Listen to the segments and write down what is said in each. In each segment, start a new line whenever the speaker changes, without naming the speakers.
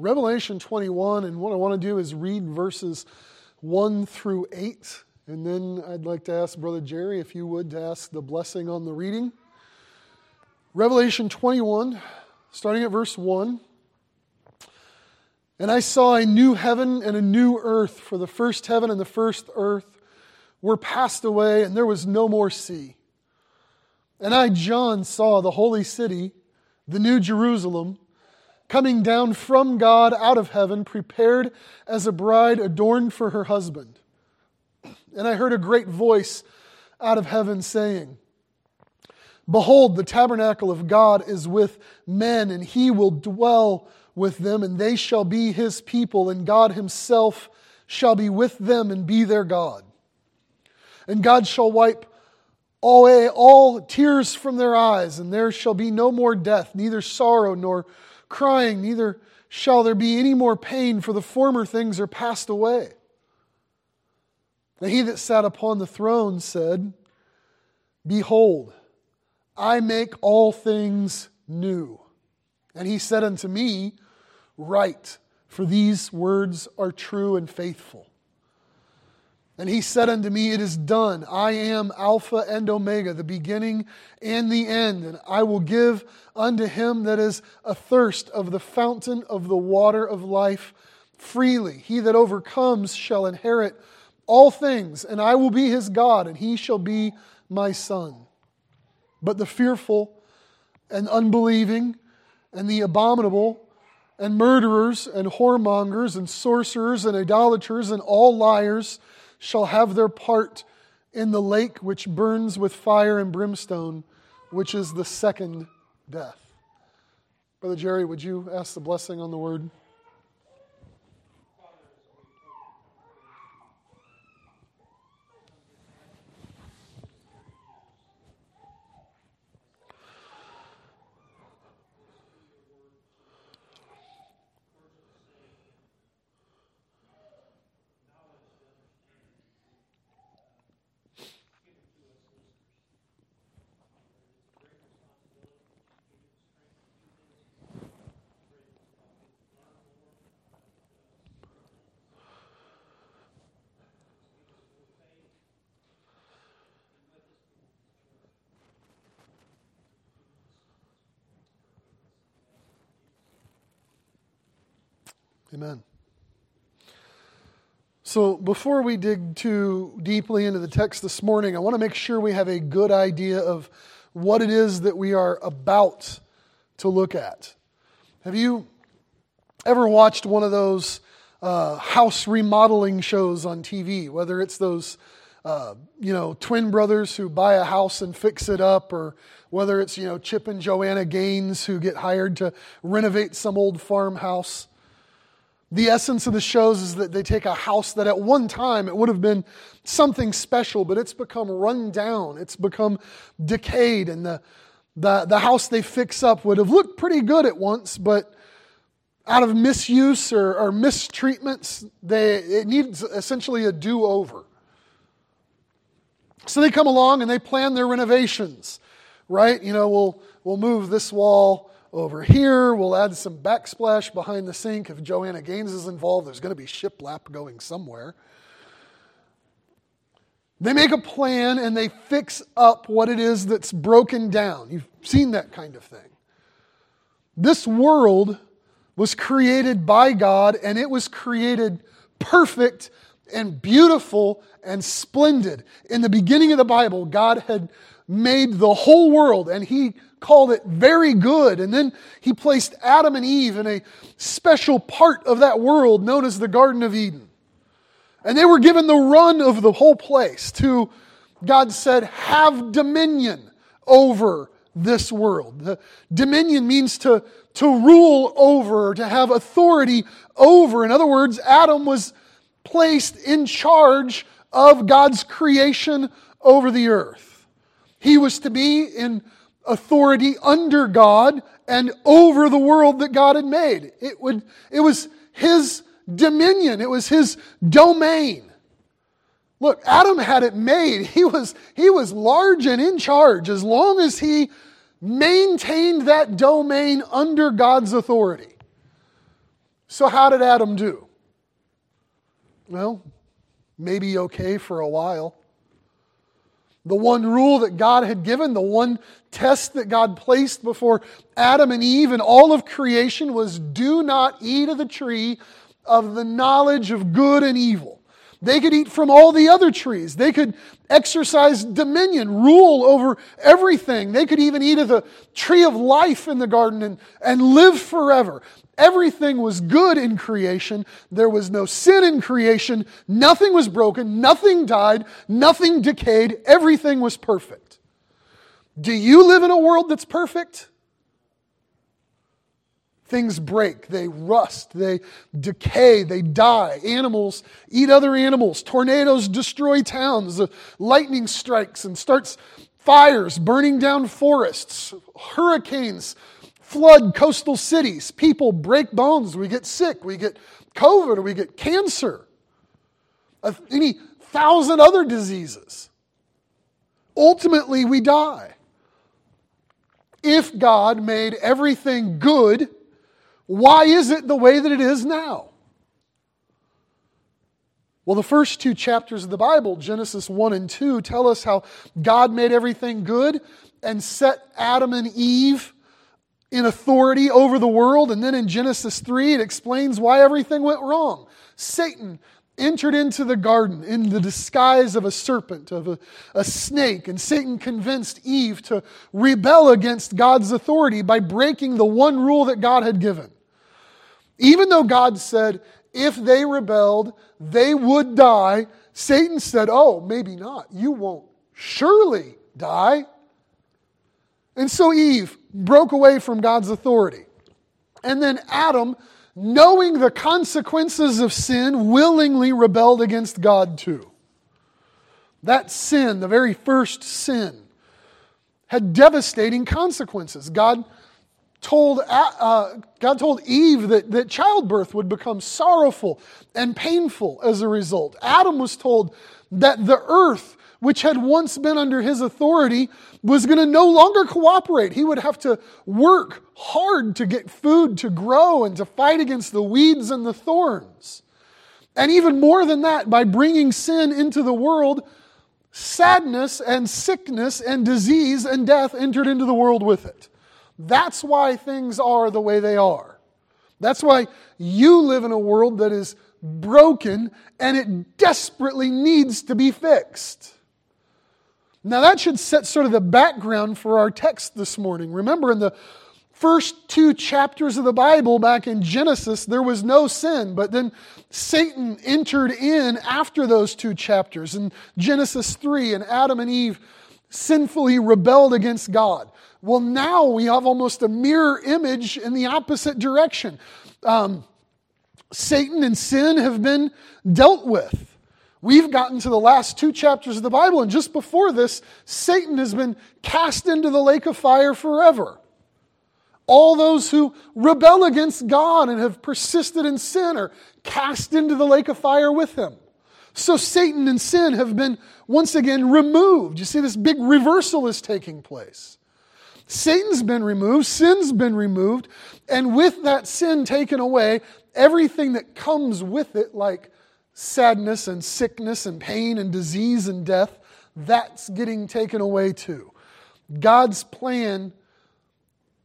Revelation 21, and what I want to do is read verses 1 through 8. And then I'd like to ask Brother Jerry, if you would, to ask the blessing on the reading. Revelation 21, starting at verse 1. And I saw a new heaven and a new earth, for the first heaven and the first earth were passed away, and there was no more sea. And I, John, saw the holy city, the new Jerusalem coming down from God out of heaven, prepared as a bride adorned for her husband. And I heard a great voice out of heaven saying, Behold, the tabernacle of God is with men, and he will dwell with them, and they shall be his people, and God himself shall be with them and be their God. And God shall wipe away all tears from their eyes, and there shall be no more death, neither sorrow nor crying, neither shall there be any more pain, for the former things are passed away. And he that sat upon the throne said, Behold, I make all things new. And he said unto me, Write, for these words are true and faithful. And he said unto me, It is done. I am Alpha and Omega, the beginning and the end. And I will give unto him that is athirst of the fountain of the water of life freely. He that overcomes shall inherit all things, and I will be his God, and he shall be my son. But the fearful and unbelieving and the abominable and murderers and whoremongers and sorcerers and idolaters and all liars, shall have their part in the lake which burns with fire and brimstone, which is the second death. Brother Jerry, would you ask the blessing on the word? Amen. So, before we dig too deeply into the text this morning, I want to make sure we have a good idea of what it is that we are about to look at. Have you ever watched one of those uh, house remodeling shows on TV, whether it's those uh, you know, twin brothers who buy a house and fix it up, or whether it's, you know, Chip and Joanna Gaines who get hired to renovate some old farmhouse. The essence of the shows is that they take a house that at one time it would have been something special, but it's become run down, it's become decayed, and the, the, the house they fix up would have looked pretty good at once, but out of misuse or, or mistreatments, they, it needs essentially a do over. So they come along and they plan their renovations, right? You know, we'll, we'll move this wall over here. We'll add some backsplash behind the sink. If Joanna Gaines is involved, there's going to be shiplap going somewhere. They make a plan and they fix up what it is that's broken down. You've seen that kind of thing. This world was created by God and it was created perfect and beautiful and splendid. In the beginning of the Bible, God had made the whole world and He called it very good. And then he placed Adam and Eve in a special part of that world known as the Garden of Eden. And they were given the run of the whole place to, God said, have dominion over this world. The dominion means to, to rule over, to have authority over. In other words, Adam was placed in charge of God's creation over the earth. He was to be in authority under God and over the world that God had made. It, would, it was his dominion, it was his domain. Look, Adam had it made. He was, he was large and in charge as long as he maintained that domain under God's authority. So, how did Adam do? Well, maybe okay for a while. The one rule that God had given, the one test that God placed before Adam and Eve and all of creation was do not eat of the tree of the knowledge of good and evil. They could eat from all the other trees. They could exercise dominion, rule over everything. They could even eat of the tree of life in the garden and, and live forever. Everything was good in creation. There was no sin in creation. Nothing was broken. Nothing died. Nothing decayed. Everything was perfect. Do you live in a world that's perfect? Things break, they rust, they decay, they die. Animals eat other animals. Tornadoes destroy towns. The lightning strikes and starts fires, burning down forests. Hurricanes flood coastal cities. People break bones. We get sick. We get COVID we get cancer. Any thousand other diseases. Ultimately, we die. If God made everything good, why is it the way that it is now? Well, the first two chapters of the Bible, Genesis 1 and 2, tell us how God made everything good and set Adam and Eve in authority over the world. And then in Genesis 3, it explains why everything went wrong. Satan entered into the garden in the disguise of a serpent, of a, a, snake, and Satan convinced Eve to rebel against God's authority by breaking the one rule that God had given. Even though God said, if they rebelled, they would die, Satan said, Oh, maybe not. You won't surely die. And so Eve broke away from God's authority. And then Adam, knowing the consequences of sin, willingly rebelled against God too. That sin, the very first sin, had devastating consequences. God told, uh, God told Eve that, that childbirth would become sorrowful and painful as a result. Adam was told that the earth, which had once been under his authority, was going to no longer cooperate. He would have to work hard to get food to grow and to fight against the weeds and the thorns. And even more than that, by bringing sin into the world, sadness and sickness and disease and death entered into the world with it. That's why things are the way they are. That's why you live in a world that is broken and it desperately needs to be fixed. Now, that should set sort of the background for our text this morning. Remember, in the first two chapters of the Bible, back in Genesis, there was no sin, but then Satan entered in after those two chapters in Genesis 3, and Adam and Eve sinfully rebelled against God. Well, now we have almost a mirror image in the opposite direction. Um, Satan and sin have been dealt with. We've gotten to the last two chapters of the Bible, and just before this, Satan has been cast into the lake of fire forever. All those who rebel against God and have persisted in sin are cast into the lake of fire with him. So Satan and sin have been once again removed. You see, this big reversal is taking place. Satan's been removed, sin's been removed, and with that sin taken away, everything that comes with it, like sadness and sickness and pain and disease and death, that's getting taken away too. God's plan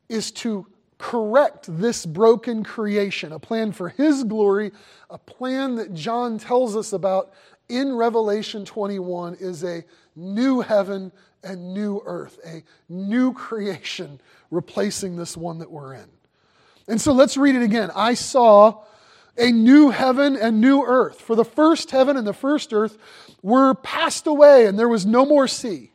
is to correct this broken creation, a plan for His glory, a plan that John tells us about in Revelation 21 is a new heaven and new earth, a new creation replacing this one that we're in. And so let's read it again. I saw a new heaven and new earth. For the first heaven and the first earth were passed away, and there was no more sea.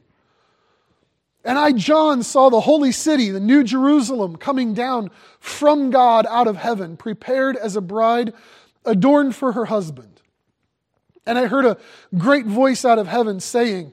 And I, John, saw the holy city, the new Jerusalem, coming down from God out of heaven, prepared as a bride adorned for her husband. And I heard a great voice out of heaven saying,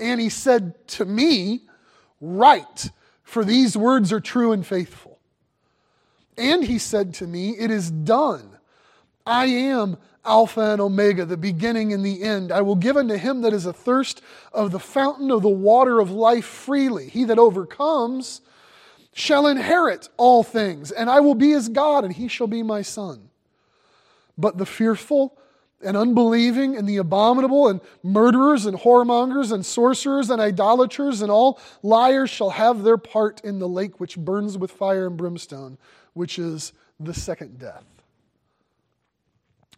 And he said to me, Write, for these words are true and faithful. And he said to me, It is done. I am Alpha and Omega, the beginning and the end. I will give unto him that is athirst of the fountain of the water of life freely. He that overcomes shall inherit all things, and I will be his God, and he shall be my son. But the fearful and unbelieving and the abominable and murderers and whoremongers and sorcerers and idolaters and all liars shall have their part in the lake which burns with fire and brimstone, which is the second death.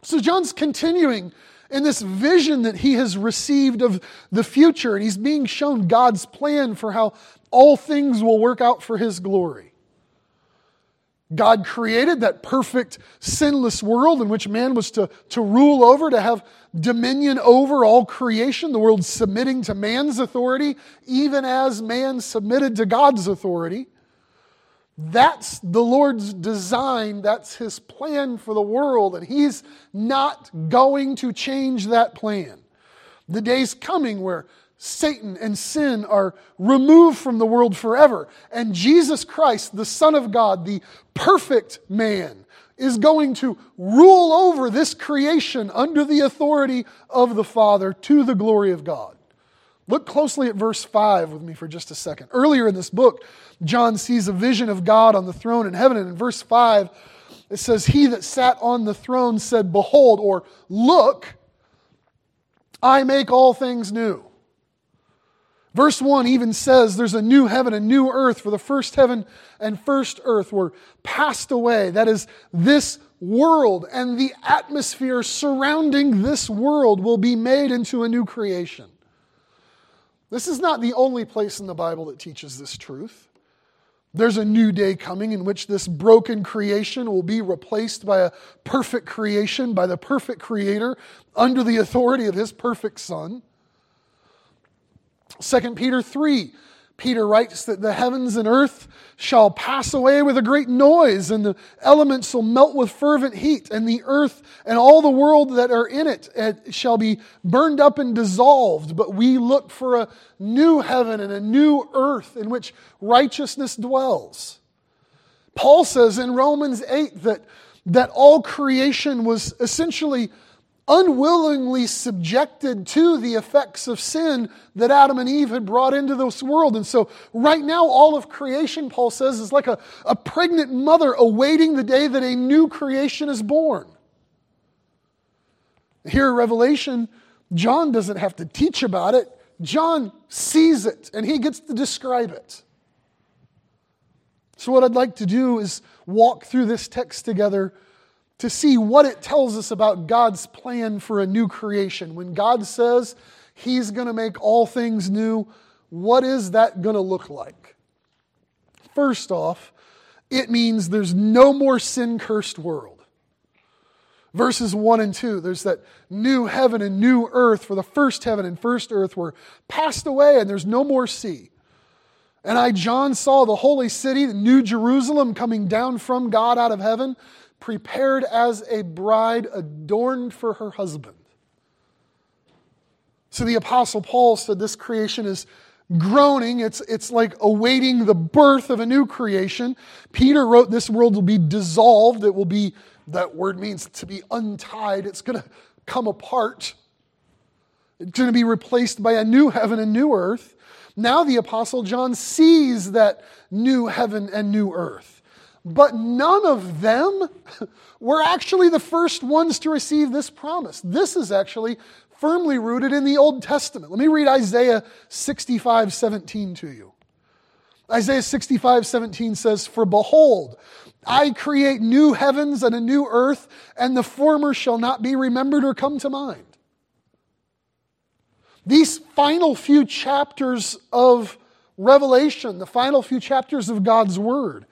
So John's continuing in this vision that he has received of the future, and he's being shown God's plan for how all things will work out for his glory. God created that perfect, sinless world in which man was to, to rule over, to have dominion over all creation, the world submitting to man's authority, even as man submitted to God's authority. That's the Lord's design. That's His plan for the world, and He's not going to change that plan. The day's coming where Satan and sin are removed from the world forever, and Jesus Christ, the Son of God, the perfect man, is going to rule over this creation under the authority of the Father to the glory of God. Look closely at verse 5 with me for just a second. Earlier in this book, John sees a vision of God on the throne in heaven. And in verse 5, it says, He that sat on the throne said, Behold, or look, I make all things new. Verse 1 even says there's a new heaven, a new earth, for the first heaven and first earth were passed away. That is, this world and the atmosphere surrounding this world will be made into a new creation. This is not the only place in the Bible that teaches this truth. There's a new day coming in which this broken creation will be replaced by a perfect creation, by the perfect Creator, under the authority of His perfect Son. 2 Peter 3 Peter writes that the heavens and earth shall pass away with a great noise, and the elements will melt with fervent heat, and the earth and all the world that are in it eh, shall be burned up and dissolved. But we look for a new heaven and a new earth in which righteousness dwells. Paul says in Romans 8 that, that all creation was essentially unwillingly subjected to the effects of sin that Adam and Eve had brought into this world. And so, right now, all of creation, Paul says, is like a, a pregnant mother awaiting the day that a new creation is born. Here in Revelation, John doesn't have to teach about it, John sees it and he gets to describe it. So, what I'd like to do is walk through this text together to see what it tells us about God's plan for a new creation. When God says He's going to make all things new, what is that going to look like? First off, it means there's no more sin cursed world. Verses 1 and 2, there's that new heaven and new earth, for the first heaven and first earth were passed away, and there's no more sea. And I, John, saw the holy city, the new Jerusalem, coming down from God out of heaven prepared as a bride adorned for her husband. So the Apostle Paul said this creation is groaning. It's, it's like awaiting the birth of a new creation. Peter wrote, This world will be dissolved. It will be, that word means to be untied. It's going to come apart. It's going to be replaced by a new heaven and new earth. Now the Apostle John sees that new heaven and new earth. But none of them were actually the first ones to receive this promise. This is actually firmly rooted in the Old Testament. Let me read Isaiah 65 17 to you. Isaiah 65 17 says, For behold, I create new heavens and a new earth, and the former shall not be remembered or come to mind. These final few chapters of Revelation, the final few chapters of God's Word,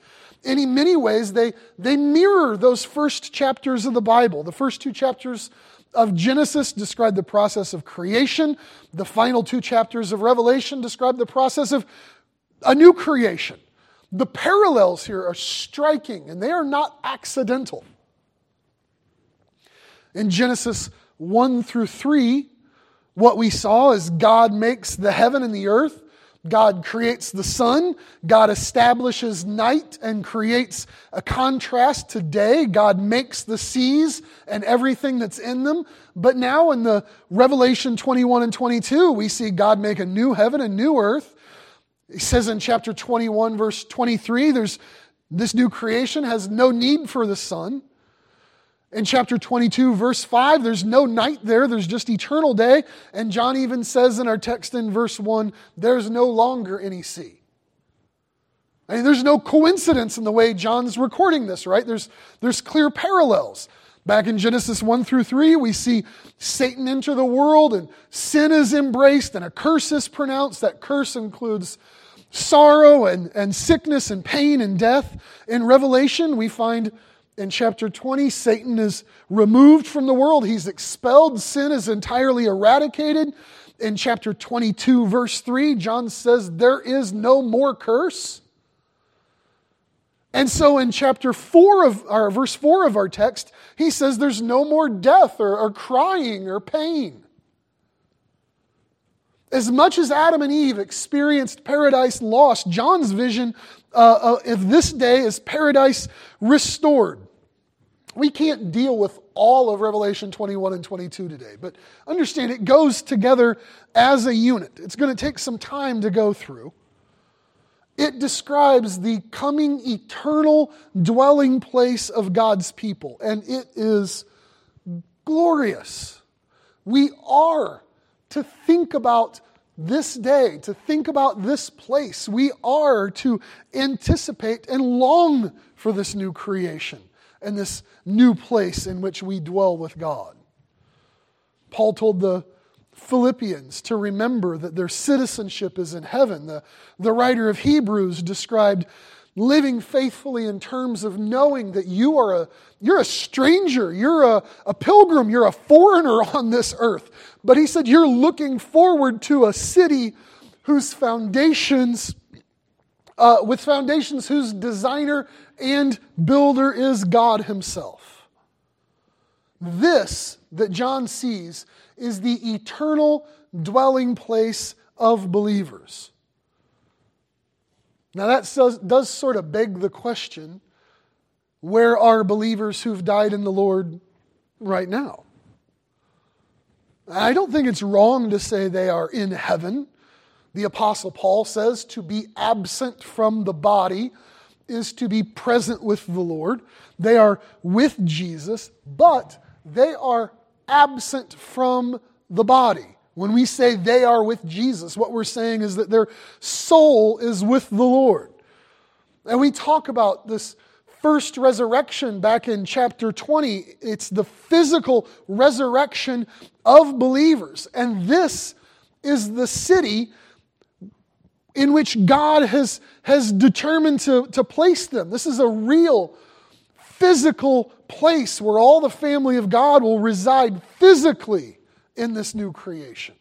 in many ways, they, they mirror those first chapters of the Bible. The first two chapters of Genesis describe the process of creation. The final two chapters of Revelation describe the process of a new creation. The parallels here are striking and they are not accidental. In Genesis 1 through 3, what we saw is God makes the heaven and the earth. God creates the sun. God establishes night and creates a contrast to day. God makes the seas and everything that's in them. But now in the Revelation 21 and 22, we see God make a new heaven and new earth. He says in chapter 21, verse 23, there's this new creation has no need for the sun. In chapter 22, verse 5, there's no night there, there's just eternal day. And John even says in our text in verse 1, there's no longer any sea. I mean, there's no coincidence in the way John's recording this, right? There's, there's clear parallels. Back in Genesis 1 through 3, we see Satan enter the world and sin is embraced and a curse is pronounced. That curse includes sorrow and, and sickness and pain and death. In Revelation, we find in chapter 20, Satan is removed from the world. He's expelled. Sin is entirely eradicated. In chapter 22, verse 3, John says, There is no more curse. And so in chapter 4 of our verse 4 of our text, he says there's no more death or, or crying or pain. As much as Adam and Eve experienced paradise lost, John's vision uh, uh of this day is paradise restored. We can't deal with all of Revelation 21 and 22 today, but understand it goes together as a unit. It's going to take some time to go through. It describes the coming eternal dwelling place of God's people, and it is glorious. We are to think about this day, to think about this place. We are to anticipate and long for this new creation and this new place in which we dwell with God. Paul told the Philippians to remember that their citizenship is in heaven. The, the writer of Hebrews described living faithfully in terms of knowing that you are a, you're a stranger, you're a, a pilgrim, you're a foreigner on this earth. But he said you're looking forward to a city whose foundations, uh, with foundations whose designer and builder is God Himself. This that John sees is the eternal dwelling place of believers. Now, that does, does sort of beg the question where are believers who've died in the Lord right now? I don't think it's wrong to say they are in heaven. The Apostle Paul says to be absent from the body is to be present with the Lord. They are with Jesus, but they are absent from the body. When we say they are with Jesus, what we're saying is that their soul is with the Lord. And we talk about this first resurrection back in chapter 20. It's the physical resurrection of believers. And this is the city in which God has, has determined to, to place them. This is a real physical place where all the family of God will reside physically in this new creation.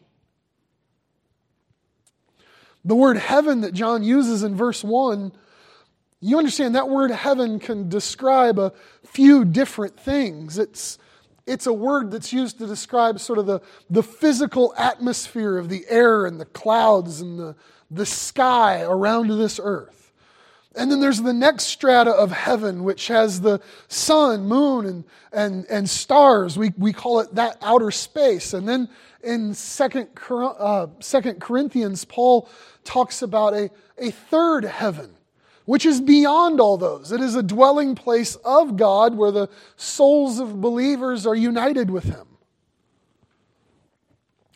The word heaven that John uses in verse 1, you understand that word heaven can describe a few different things. It's, it's a word that's used to describe sort of the, the physical atmosphere of the air and the clouds and the, the sky around this earth. And then there's the next strata of heaven, which has the sun, moon, and, and, and stars. We, we call it that outer space. And then in Second, uh, Second Corinthians, Paul talks about a, a third heaven, which is beyond all those. It is a dwelling place of God where the souls of believers are united with Him.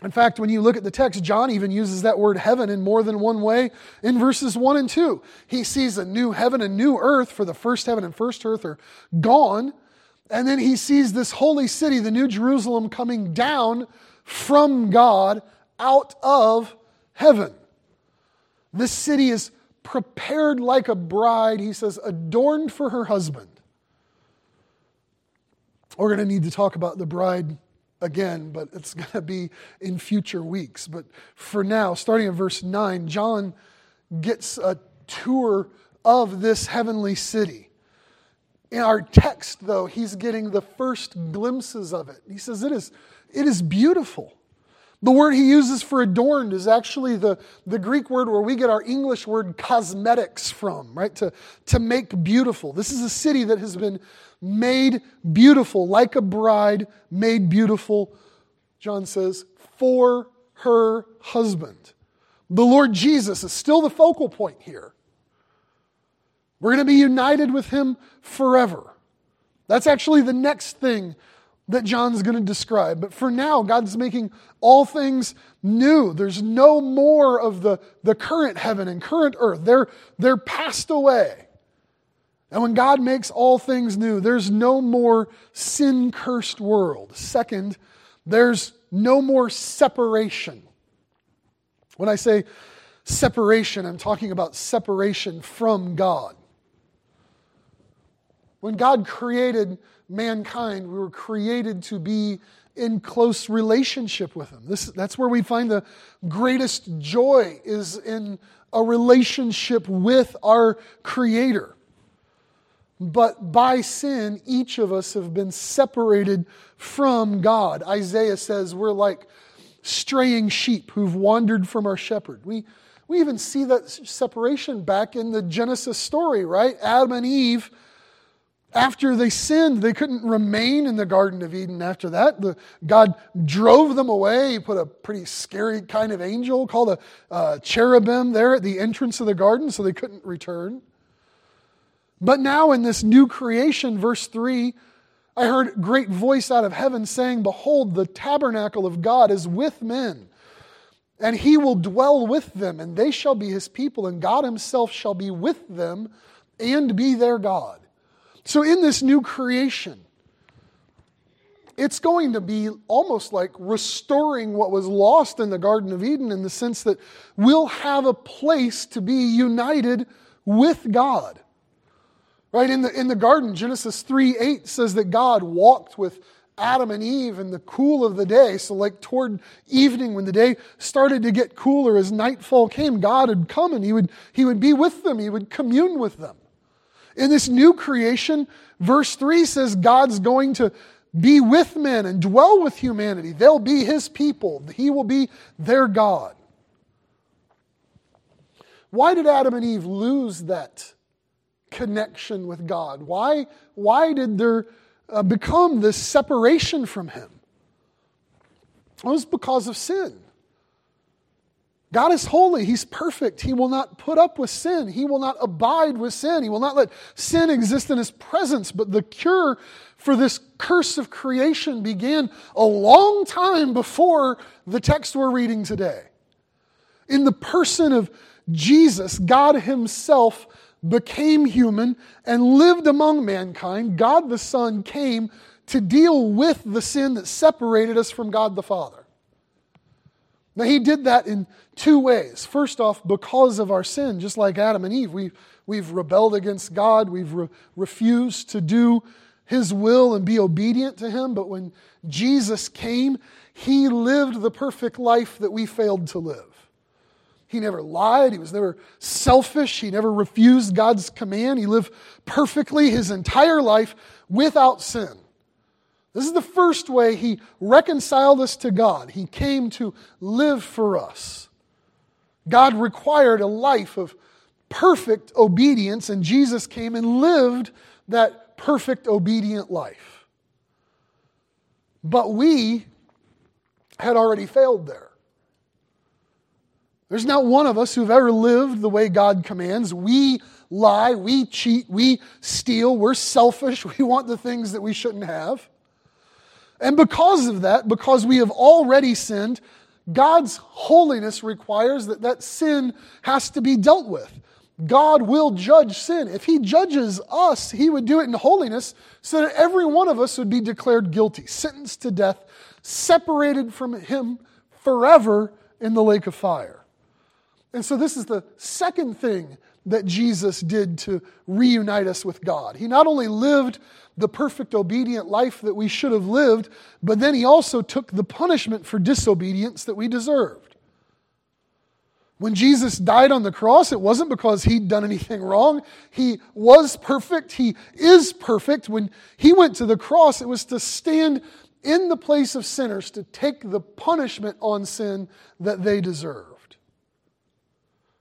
In fact, when you look at the text, John even uses that word heaven in more than one way in verses 1 and 2. He sees a new heaven and new earth, for the first heaven and first earth are gone. And then he sees this holy city, the New Jerusalem, coming down from God out of heaven. This city is prepared like a bride, he says, adorned for her husband. We're going to need to talk about the bride again, but it's going to be in future weeks. But for now, starting in verse 9, John gets a tour of this heavenly city. In our text, though, he's getting the first glimpses of it. He says, It is, it is beautiful. The word he uses for adorned is actually the, the Greek word where we get our English word cosmetics from, right? To, to make beautiful. This is a city that has been made beautiful, like a bride made beautiful, John says, for her husband. The Lord Jesus is still the focal point here. We're going to be united with him forever. That's actually the next thing that John's going to describe. But for now, God's making all things new. There's no more of the, the current heaven and current earth. They're, they're passed away. And when God makes all things new, there's no more sin cursed world. Second, there's no more separation. When I say separation, I'm talking about separation from God. When God created mankind, we were created to be in close relationship with Him. This, that's where we find the greatest joy is in a relationship with our Creator. But by sin, each of us have been separated from God. Isaiah says we're like straying sheep who've wandered from our shepherd. We, we even see that separation back in the Genesis story, right? Adam and Eve after they sinned, they couldn't remain in the Garden of Eden after that. The, God drove them away. He put a pretty scary kind of angel called a cherubim there at the entrance of the garden so they couldn't return. But now in this new creation, verse 3, I heard a great voice out of heaven saying, Behold, the tabernacle of God is with men, and he will dwell with them, and they shall be his people, and God himself shall be with them and be their God. So, in this new creation, it's going to be almost like restoring what was lost in the Garden of Eden in the sense that we'll have a place to be united with God. Right? In the, in the garden, Genesis 3 8 says that God walked with Adam and Eve in the cool of the day. So, like toward evening, when the day started to get cooler as nightfall came, God would come and he would, he would be with them, He would commune with them. In this new creation, verse 3 says God's going to be with men and dwell with humanity. They'll be his people, he will be their God. Why did Adam and Eve lose that connection with God? Why, why did there uh, become this separation from him? It was because of sin. God is holy. He's perfect. He will not put up with sin. He will not abide with sin. He will not let sin exist in his presence. But the cure for this curse of creation began a long time before the text we're reading today. In the person of Jesus, God Himself became human and lived among mankind. God the Son came to deal with the sin that separated us from God the Father. Now, he did that in two ways. First off, because of our sin, just like Adam and Eve, we've, we've rebelled against God, we've re- refused to do his will and be obedient to him. But when Jesus came, he lived the perfect life that we failed to live. He never lied. He was never selfish. He never refused God's command. He lived perfectly his entire life without sin. This is the first way he reconciled us to God. He came to live for us. God required a life of perfect obedience, and Jesus came and lived that perfect obedient life. But we had already failed there. There's not one of us who've ever lived the way God commands. We lie, we cheat, we steal, we're selfish, we want the things that we shouldn't have. And because of that, because we have already sinned, God's holiness requires that that sin has to be dealt with. God will judge sin. If He judges us, He would do it in holiness so that every one of us would be declared guilty, sentenced to death, separated from Him forever in the lake of fire. And so, this is the second thing that Jesus did to reunite us with God. He not only lived the perfect obedient life that we should have lived, but then he also took the punishment for disobedience that we deserved. When Jesus died on the cross, it wasn't because he'd done anything wrong. He was perfect. He is perfect. When he went to the cross, it was to stand in the place of sinners to take the punishment on sin that they deserved.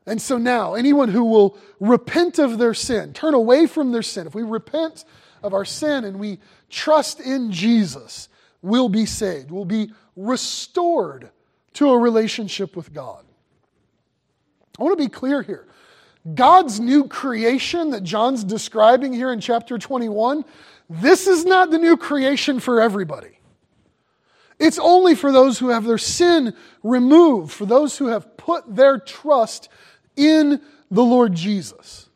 And so now, anyone who will repent of their sin, turn away from their sin, if we repent of our sin and we trust in Jesus, will be saved, will be restored to a relationship with God. I want to be clear here. God's new creation that John's describing here in chapter 21, this is not the new creation for everybody. It's only for those who have their sin removed, for those who have put their trust in the Lord Jesus.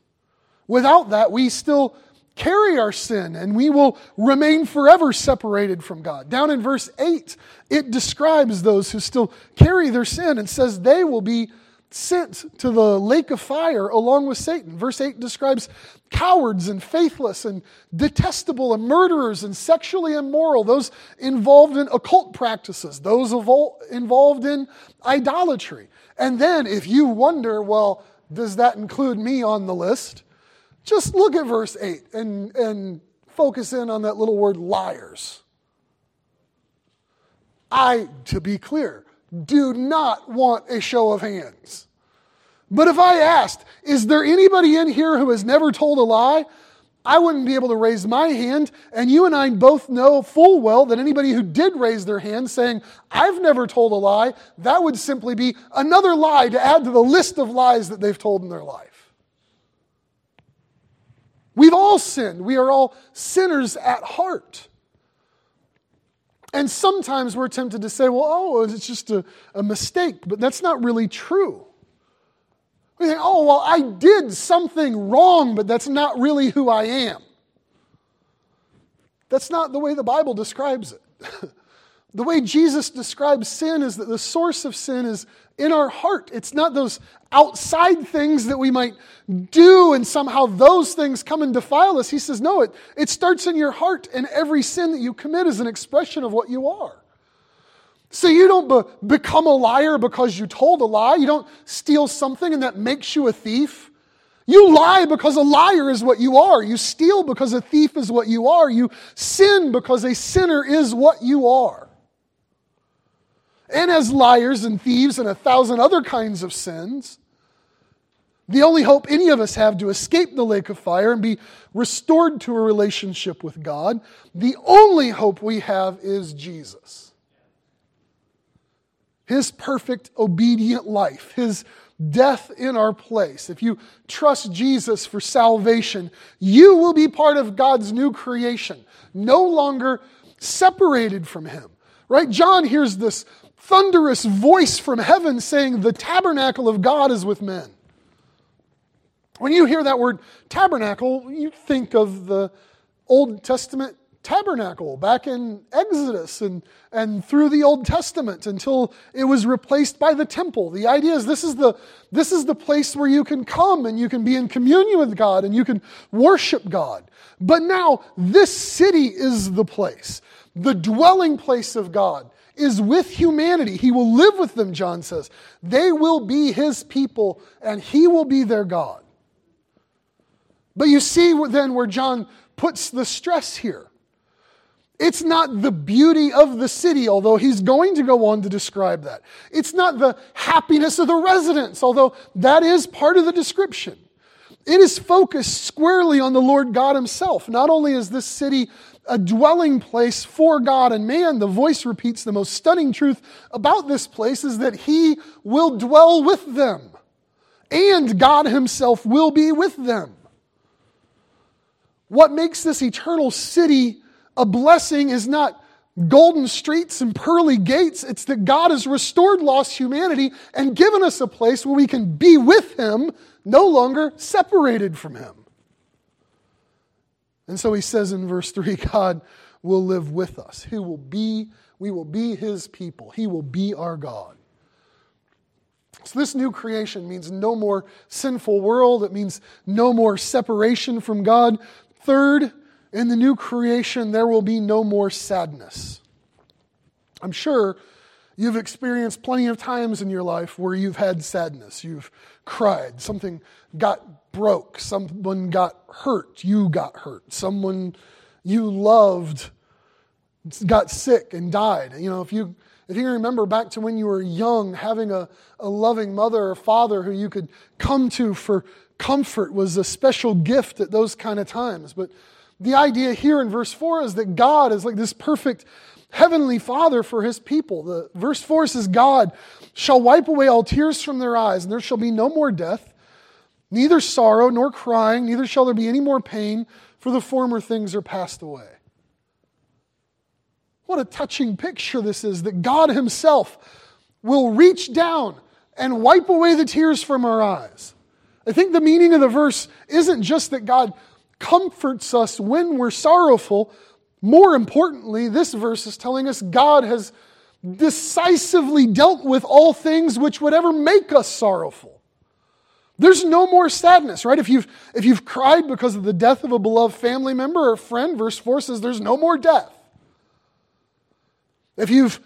Without that, we still carry our sin and we will remain forever separated from God. Down in verse 8, it describes those who still carry their sin and says they will be sent to the lake of fire along with Satan. Verse 8 describes cowards and faithless and detestable and murderers and sexually immoral, those involved in occult practices, those involved in idolatry. And then, if you wonder, well, does that include me on the list? Just look at verse 8 and, and focus in on that little word liars. I, to be clear, do not want a show of hands. But if I asked, is there anybody in here who has never told a lie? I wouldn't be able to raise my hand. And you and I both know full well that anybody who did raise their hand saying, I've never told a lie, that would simply be another lie to add to the list of lies that they've told in their life. We've all sinned. We are all sinners at heart. And sometimes we're tempted to say, well, oh, it's just a, a mistake, but that's not really true. We think, oh, well, I did something wrong, but that's not really who I am. That's not the way the Bible describes it. the way Jesus describes sin is that the source of sin is in our heart. It's not those outside things that we might do and somehow those things come and defile us. He says, no, it, it starts in your heart, and every sin that you commit is an expression of what you are. So you don't be- become a liar because you told a lie. You don't steal something and that makes you a thief. You lie because a liar is what you are. You steal because a thief is what you are. You sin because a sinner is what you are. And as liars and thieves and a thousand other kinds of sins, the only hope any of us have to escape the lake of fire and be restored to a relationship with God, the only hope we have is Jesus. His perfect, obedient life, His death in our place. If you trust Jesus for salvation, you will be part of God's new creation, no longer separated from Him. Right? John hears this thunderous voice from heaven saying, The tabernacle of God is with men. When you hear that word tabernacle, you think of the Old Testament tabernacle back in Exodus and, and through the Old Testament until it was replaced by the temple. The idea is this is the, this is the place where you can come and you can be in communion with God and you can worship God. But now this city is the place, the dwelling place of God is with humanity. He will live with them, John says. They will be his people and he will be their God. But you see then where John puts the stress here. It's not the beauty of the city, although he's going to go on to describe that. It's not the happiness of the residents, although that is part of the description. It is focused squarely on the Lord God Himself. Not only is this city a dwelling place for God and man, the voice repeats the most stunning truth about this place is that He will dwell with them, and God Himself will be with them. What makes this eternal city a blessing is not golden streets and pearly gates. It's that God has restored lost humanity and given us a place where we can be with Him, no longer separated from Him. And so he says in verse 3 God will live with us. He will be, we will be His people. He will be our God. So, this new creation means no more sinful world. It means no more separation from God. Third, in the new creation, there will be no more sadness. I'm sure You've experienced plenty of times in your life where you've had sadness, you've cried, something got broke, someone got hurt, you got hurt, someone you loved got sick and died. You know, if you if you remember back to when you were young, having a, a loving mother or father who you could come to for comfort was a special gift at those kind of times. But the idea here in verse 4 is that God is like this perfect heavenly Father for his people. The verse 4 says, God shall wipe away all tears from their eyes, and there shall be no more death, neither sorrow nor crying, neither shall there be any more pain, for the former things are passed away. What a touching picture this is that God Himself will reach down and wipe away the tears from our eyes. I think the meaning of the verse isn't just that God comforts us when we're sorrowful, more importantly, this verse is telling us God has decisively dealt with all things which would ever make us sorrowful. There's no more sadness, right? If you've, if you've cried because of the death of a beloved family member or friend, verse 4 says there's no more death. If you've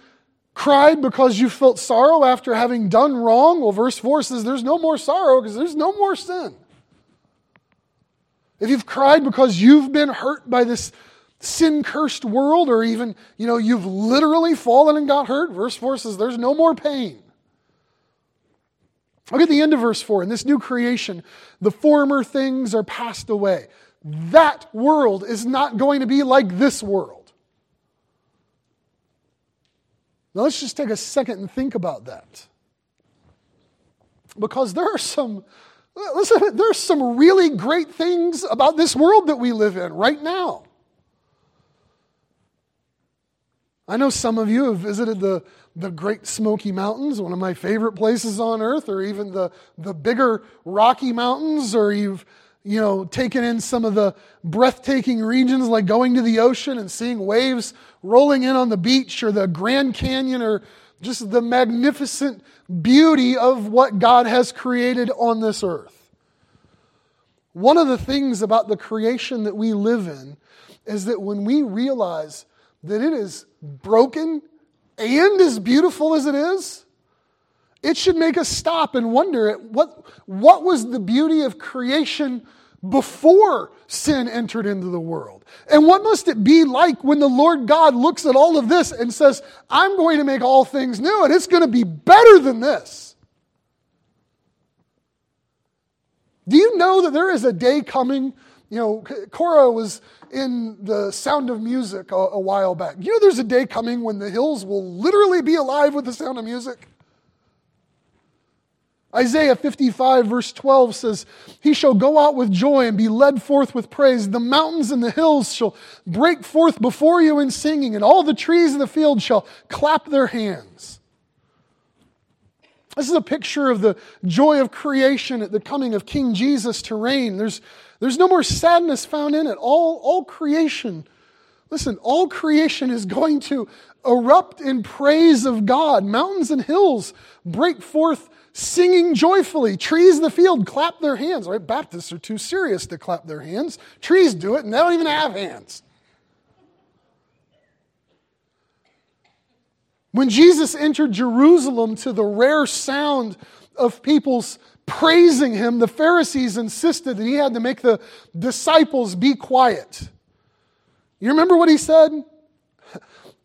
cried because you felt sorrow after having done wrong, well, verse 4 says there's no more sorrow because there's no more sin. If you've cried because you've been hurt by this sin cursed world, or even, you know, you've literally fallen and got hurt, verse 4 says there's no more pain. Look at the end of verse 4. In this new creation, the former things are passed away. That world is not going to be like this world. Now, let's just take a second and think about that. Because there are some, listen, there are some really great things about this world that we live in right now. I know some of you have visited the, the Great Smoky Mountains, one of my favorite places on earth, or even the, the bigger Rocky Mountains, or you've you know, taken in some of the breathtaking regions like going to the ocean and seeing waves rolling in on the beach, or the Grand Canyon, or just the magnificent beauty of what God has created on this earth. One of the things about the creation that we live in is that when we realize that it is broken and as beautiful as it is, it should make us stop and wonder at what, what was the beauty of creation before sin entered into the world? And what must it be like when the Lord God looks at all of this and says, I'm going to make all things new and it's going to be better than this? Do you know that there is a day coming? You know, Cora was in the sound of music a, a while back. You know, there's a day coming when the hills will literally be alive with the sound of music. Isaiah 55, verse 12 says, He shall go out with joy and be led forth with praise. The mountains and the hills shall break forth before you in singing, and all the trees of the field shall clap their hands. This is a picture of the joy of creation at the coming of King Jesus to reign. There's, there's no more sadness found in it. All, all creation, listen, all creation is going to erupt in praise of God. Mountains and hills break forth singing joyfully. Trees in the field clap their hands, right? Baptists are too serious to clap their hands. Trees do it and they don't even have hands. When Jesus entered Jerusalem to the rare sound of people's praising him, the Pharisees insisted that he had to make the disciples be quiet. You remember what he said?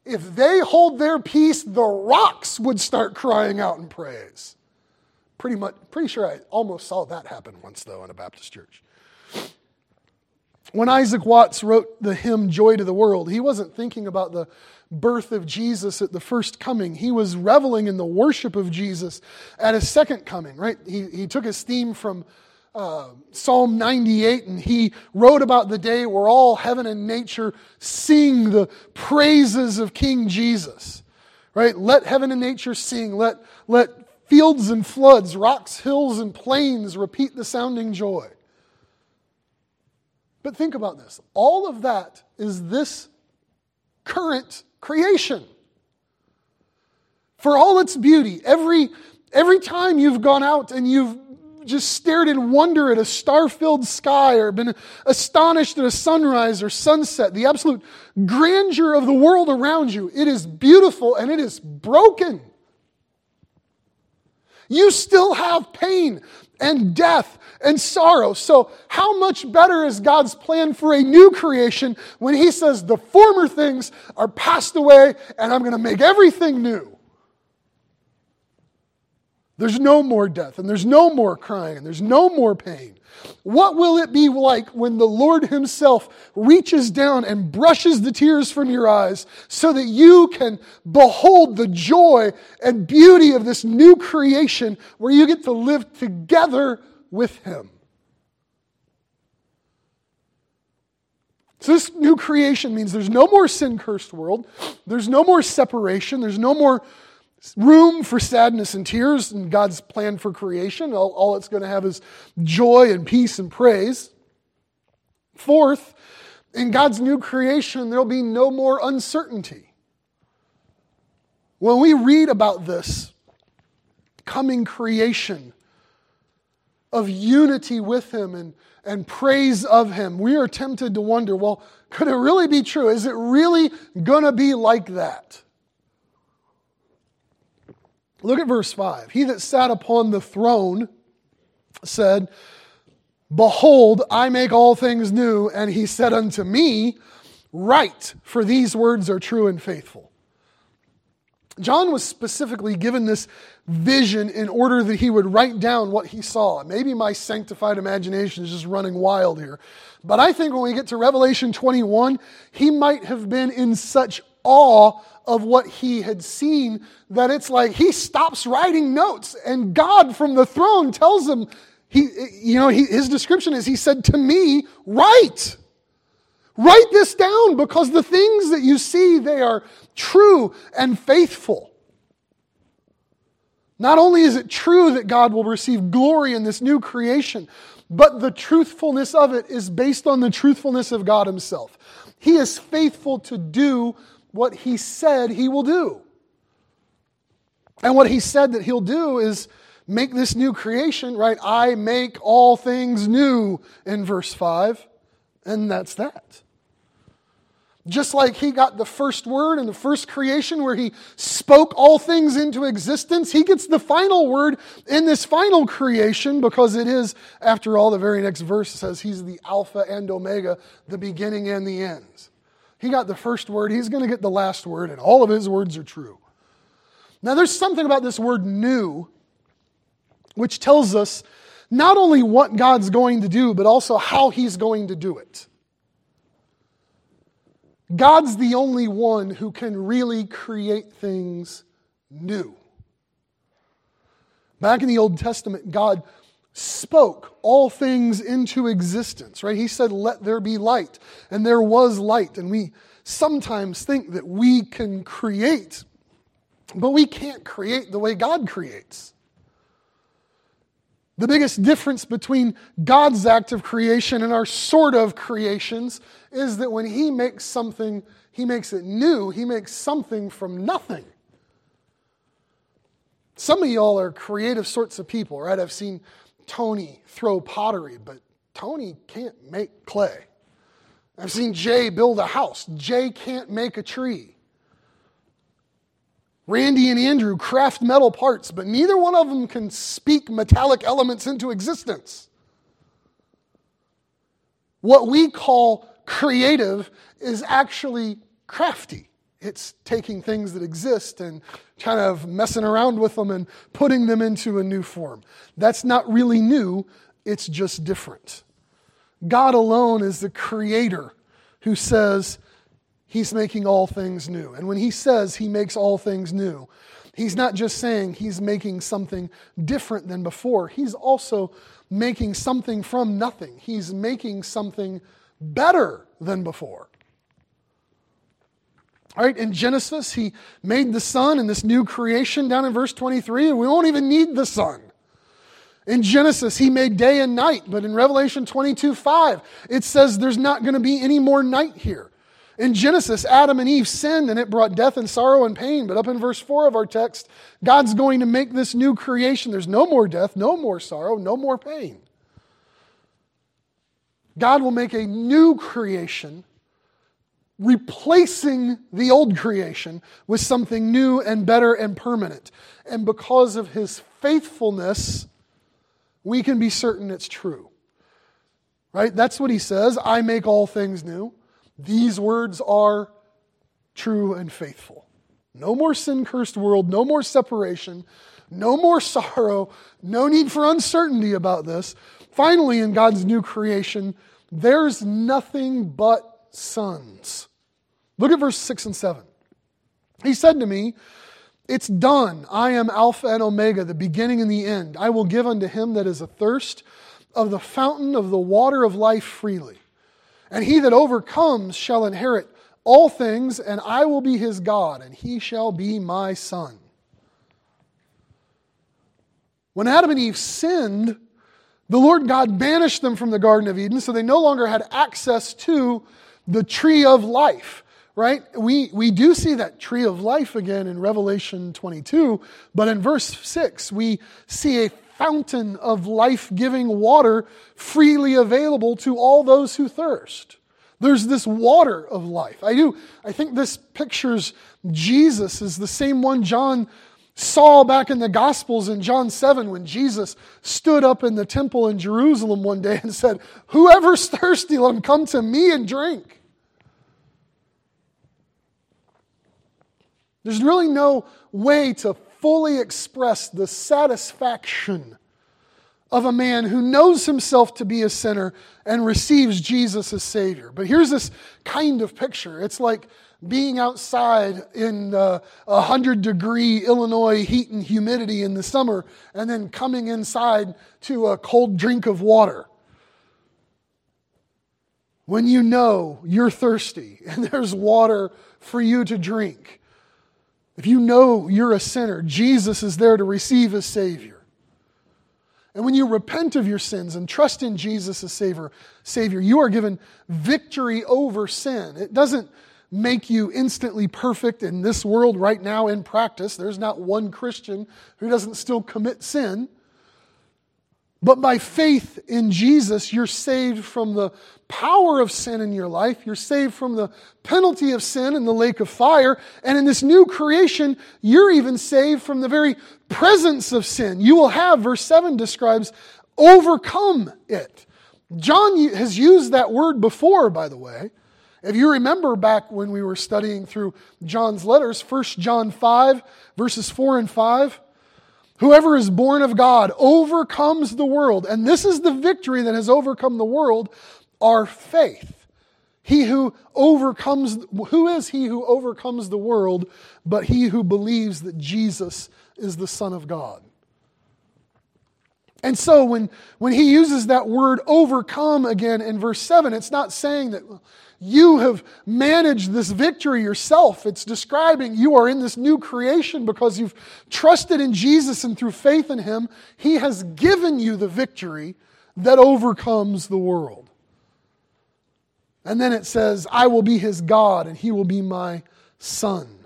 If they hold their peace, the rocks would start crying out in praise. Pretty much, pretty sure I almost saw that happen once, though, in a Baptist church. When Isaac Watts wrote the hymn Joy to the World, he wasn't thinking about the birth of Jesus at the first coming. He was reveling in the worship of Jesus at his second coming, right? He, he took his theme from uh, Psalm 98 and he wrote about the day where all heaven and nature sing the praises of King Jesus, right? Let heaven and nature sing. Let, let fields and floods, rocks, hills, and plains repeat the sounding joy. But think about this all of that is this current creation. For all its beauty, every, every time you've gone out and you've just stared in wonder at a star filled sky or been astonished at a sunrise or sunset, the absolute grandeur of the world around you, it is beautiful and it is broken. You still have pain and death and sorrow. So, how much better is God's plan for a new creation when He says, The former things are passed away and I'm going to make everything new? There's no more death, and there's no more crying, and there's no more pain. What will it be like when the Lord Himself reaches down and brushes the tears from your eyes so that you can behold the joy and beauty of this new creation where you get to live together with Him? So, this new creation means there's no more sin cursed world, there's no more separation, there's no more room for sadness and tears in God's plan for creation. All, all it's going to have is joy and peace and praise. Fourth, in God's new creation, there'll be no more uncertainty. When we read about this coming creation of unity with Him and, and praise of Him, we are tempted to wonder well, could it really be true? Is it really going to be like that? Look at verse 5. He that sat upon the throne said, Behold, I make all things new. And he said unto me, Write, for these words are true and faithful. John was specifically given this vision in order that he would write down what he saw. Maybe my sanctified imagination is just running wild here. But I think when we get to Revelation 21, he might have been in such awe of what he had seen that it's like he stops writing notes and God from the throne tells him, he, you know, he, his description is he said to me, write. Write this down because the things that you see, they are true and faithful. Not only is it true that God will receive glory in this new creation, but the truthfulness of it is based on the truthfulness of God Himself. He is faithful to do what he said he will do. And what he said that he'll do is make this new creation, right? I make all things new in verse 5. And that's that. Just like he got the first word in the first creation where he spoke all things into existence, he gets the final word in this final creation because it is, after all, the very next verse says he's the Alpha and Omega, the beginning and the end. He got the first word, he's going to get the last word, and all of his words are true. Now, there's something about this word new which tells us not only what God's going to do, but also how he's going to do it. God's the only one who can really create things new. Back in the Old Testament, God spoke all things into existence, right? He said, Let there be light. And there was light. And we sometimes think that we can create, but we can't create the way God creates. The biggest difference between God's act of creation and our sort of creations is that when He makes something, He makes it new, He makes something from nothing. Some of y'all are creative sorts of people, right? I've seen Tony throw pottery, but Tony can't make clay. I've seen Jay build a house. Jay can't make a tree. Randy and Andrew craft metal parts, but neither one of them can speak metallic elements into existence. What we call creative is actually crafty. It's taking things that exist and kind of messing around with them and putting them into a new form. That's not really new, it's just different. God alone is the creator who says he's making all things new. And when he says he makes all things new, he's not just saying he's making something different than before, he's also making something from nothing. He's making something better than before. All right, in Genesis, he made the sun and this new creation down in verse 23, and we won't even need the sun. In Genesis, he made day and night, but in Revelation 22 5, it says there's not going to be any more night here. In Genesis, Adam and Eve sinned and it brought death and sorrow and pain. But up in verse 4 of our text, God's going to make this new creation. There's no more death, no more sorrow, no more pain. God will make a new creation replacing the old creation with something new and better and permanent. And because of his faithfulness, we can be certain it's true. Right? That's what he says. I make all things new. These words are true and faithful. No more sin cursed world, no more separation, no more sorrow, no need for uncertainty about this. Finally, in God's new creation, there's nothing but sons. Look at verse 6 and 7. He said to me, It's done. I am Alpha and Omega, the beginning and the end. I will give unto him that is athirst of the fountain of the water of life freely. And he that overcomes shall inherit all things, and I will be his God, and he shall be my son. When Adam and Eve sinned, the Lord God banished them from the Garden of Eden, so they no longer had access to the tree of life right? We, we do see that tree of life again in Revelation 22, but in verse 6, we see a fountain of life giving water freely available to all those who thirst. There's this water of life. I do, I think this pictures Jesus as the same one John saw back in the Gospels in John 7 when Jesus stood up in the temple in Jerusalem one day and said, Whoever's thirsty, let him come to me and drink. There's really no way to fully express the satisfaction of a man who knows himself to be a sinner and receives Jesus as Savior. But here's this kind of picture it's like being outside in uh, 100 degree Illinois heat and humidity in the summer and then coming inside to a cold drink of water. When you know you're thirsty and there's water for you to drink if you know you're a sinner, Jesus is there to receive as Savior. And when you repent of your sins and trust in Jesus as Savior, Savior, you are given victory over sin. It doesn't make you instantly perfect in this world right now in practice. There's not one Christian who doesn't still commit sin. But by faith in Jesus, you're saved from the power of sin in your life. You're saved from the penalty of sin in the lake of fire. And in this new creation, you're even saved from the very presence of sin. You will have, verse 7 describes, overcome it. John has used that word before, by the way. If you remember back when we were studying through John's letters, 1 John 5, verses 4 and 5. Whoever is born of God overcomes the world. And this is the victory that has overcome the world, our faith. He who overcomes, who is he who overcomes the world but he who believes that Jesus is the Son of God? And so when, when he uses that word overcome again in verse 7, it's not saying that you have managed this victory yourself. It's describing you are in this new creation because you've trusted in Jesus and through faith in Him, He has given you the victory that overcomes the world. And then it says, I will be His God and He will be my Son.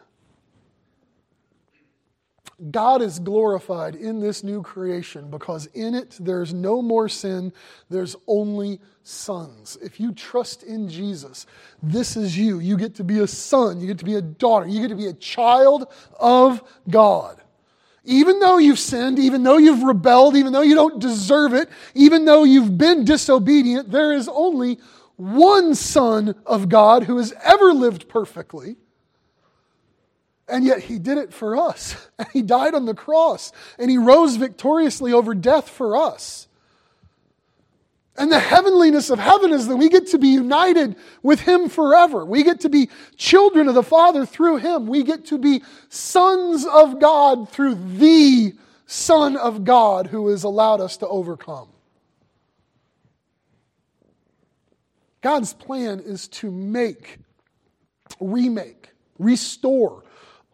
God is glorified in this new creation because in it there's no more sin, there's only sons. If you trust in Jesus, this is you. You get to be a son, you get to be a daughter, you get to be a child of God. Even though you've sinned, even though you've rebelled, even though you don't deserve it, even though you've been disobedient, there is only one Son of God who has ever lived perfectly and yet he did it for us. And he died on the cross. And he rose victoriously over death for us. And the heavenliness of heaven is that we get to be united with him forever. We get to be children of the Father through him. We get to be sons of God through the Son of God who has allowed us to overcome. God's plan is to make, remake, restore,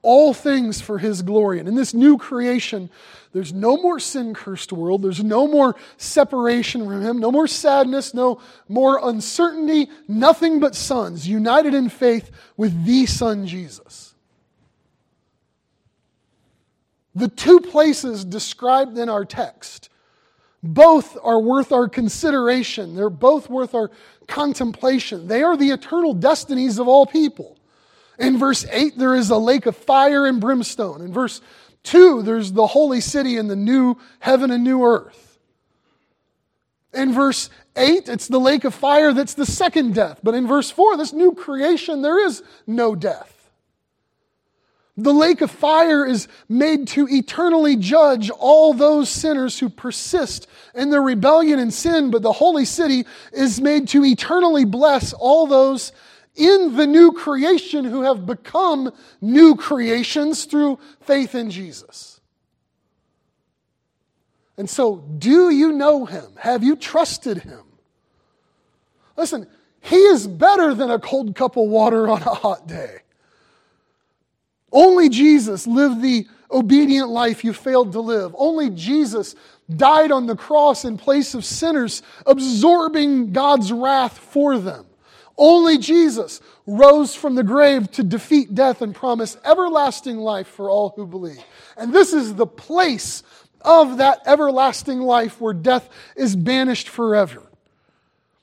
all things for his glory. And in this new creation, there's no more sin cursed world. There's no more separation from him, no more sadness, no more uncertainty, nothing but sons united in faith with the Son Jesus. The two places described in our text Both are worth our consideration. They're both worth our contemplation. They are the eternal destinies of all people. In verse 8, there is a lake of fire and brimstone. In verse 2, there's the holy city and the new heaven and new earth. In verse 8, it's the lake of fire that's the second death. But in verse 4, this new creation, there is no death. The lake of fire is made to eternally judge all those sinners who persist in their rebellion and sin, but the holy city is made to eternally bless all those in the new creation who have become new creations through faith in Jesus. And so, do you know him? Have you trusted him? Listen, he is better than a cold cup of water on a hot day. Only Jesus lived the obedient life you failed to live. Only Jesus died on the cross in place of sinners, absorbing God's wrath for them. Only Jesus rose from the grave to defeat death and promise everlasting life for all who believe. And this is the place of that everlasting life where death is banished forever.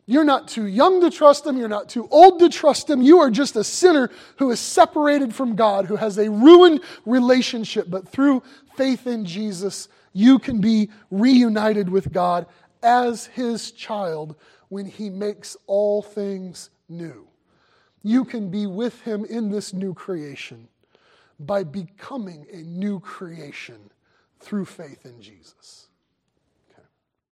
You're not too young to trust him. You're not too old to trust him. You are just a sinner who is separated from God, who has a ruined relationship. But through faith in Jesus, you can be reunited with God as his child when he makes all things new. You can be with him in this new creation by becoming a new creation through faith in Jesus.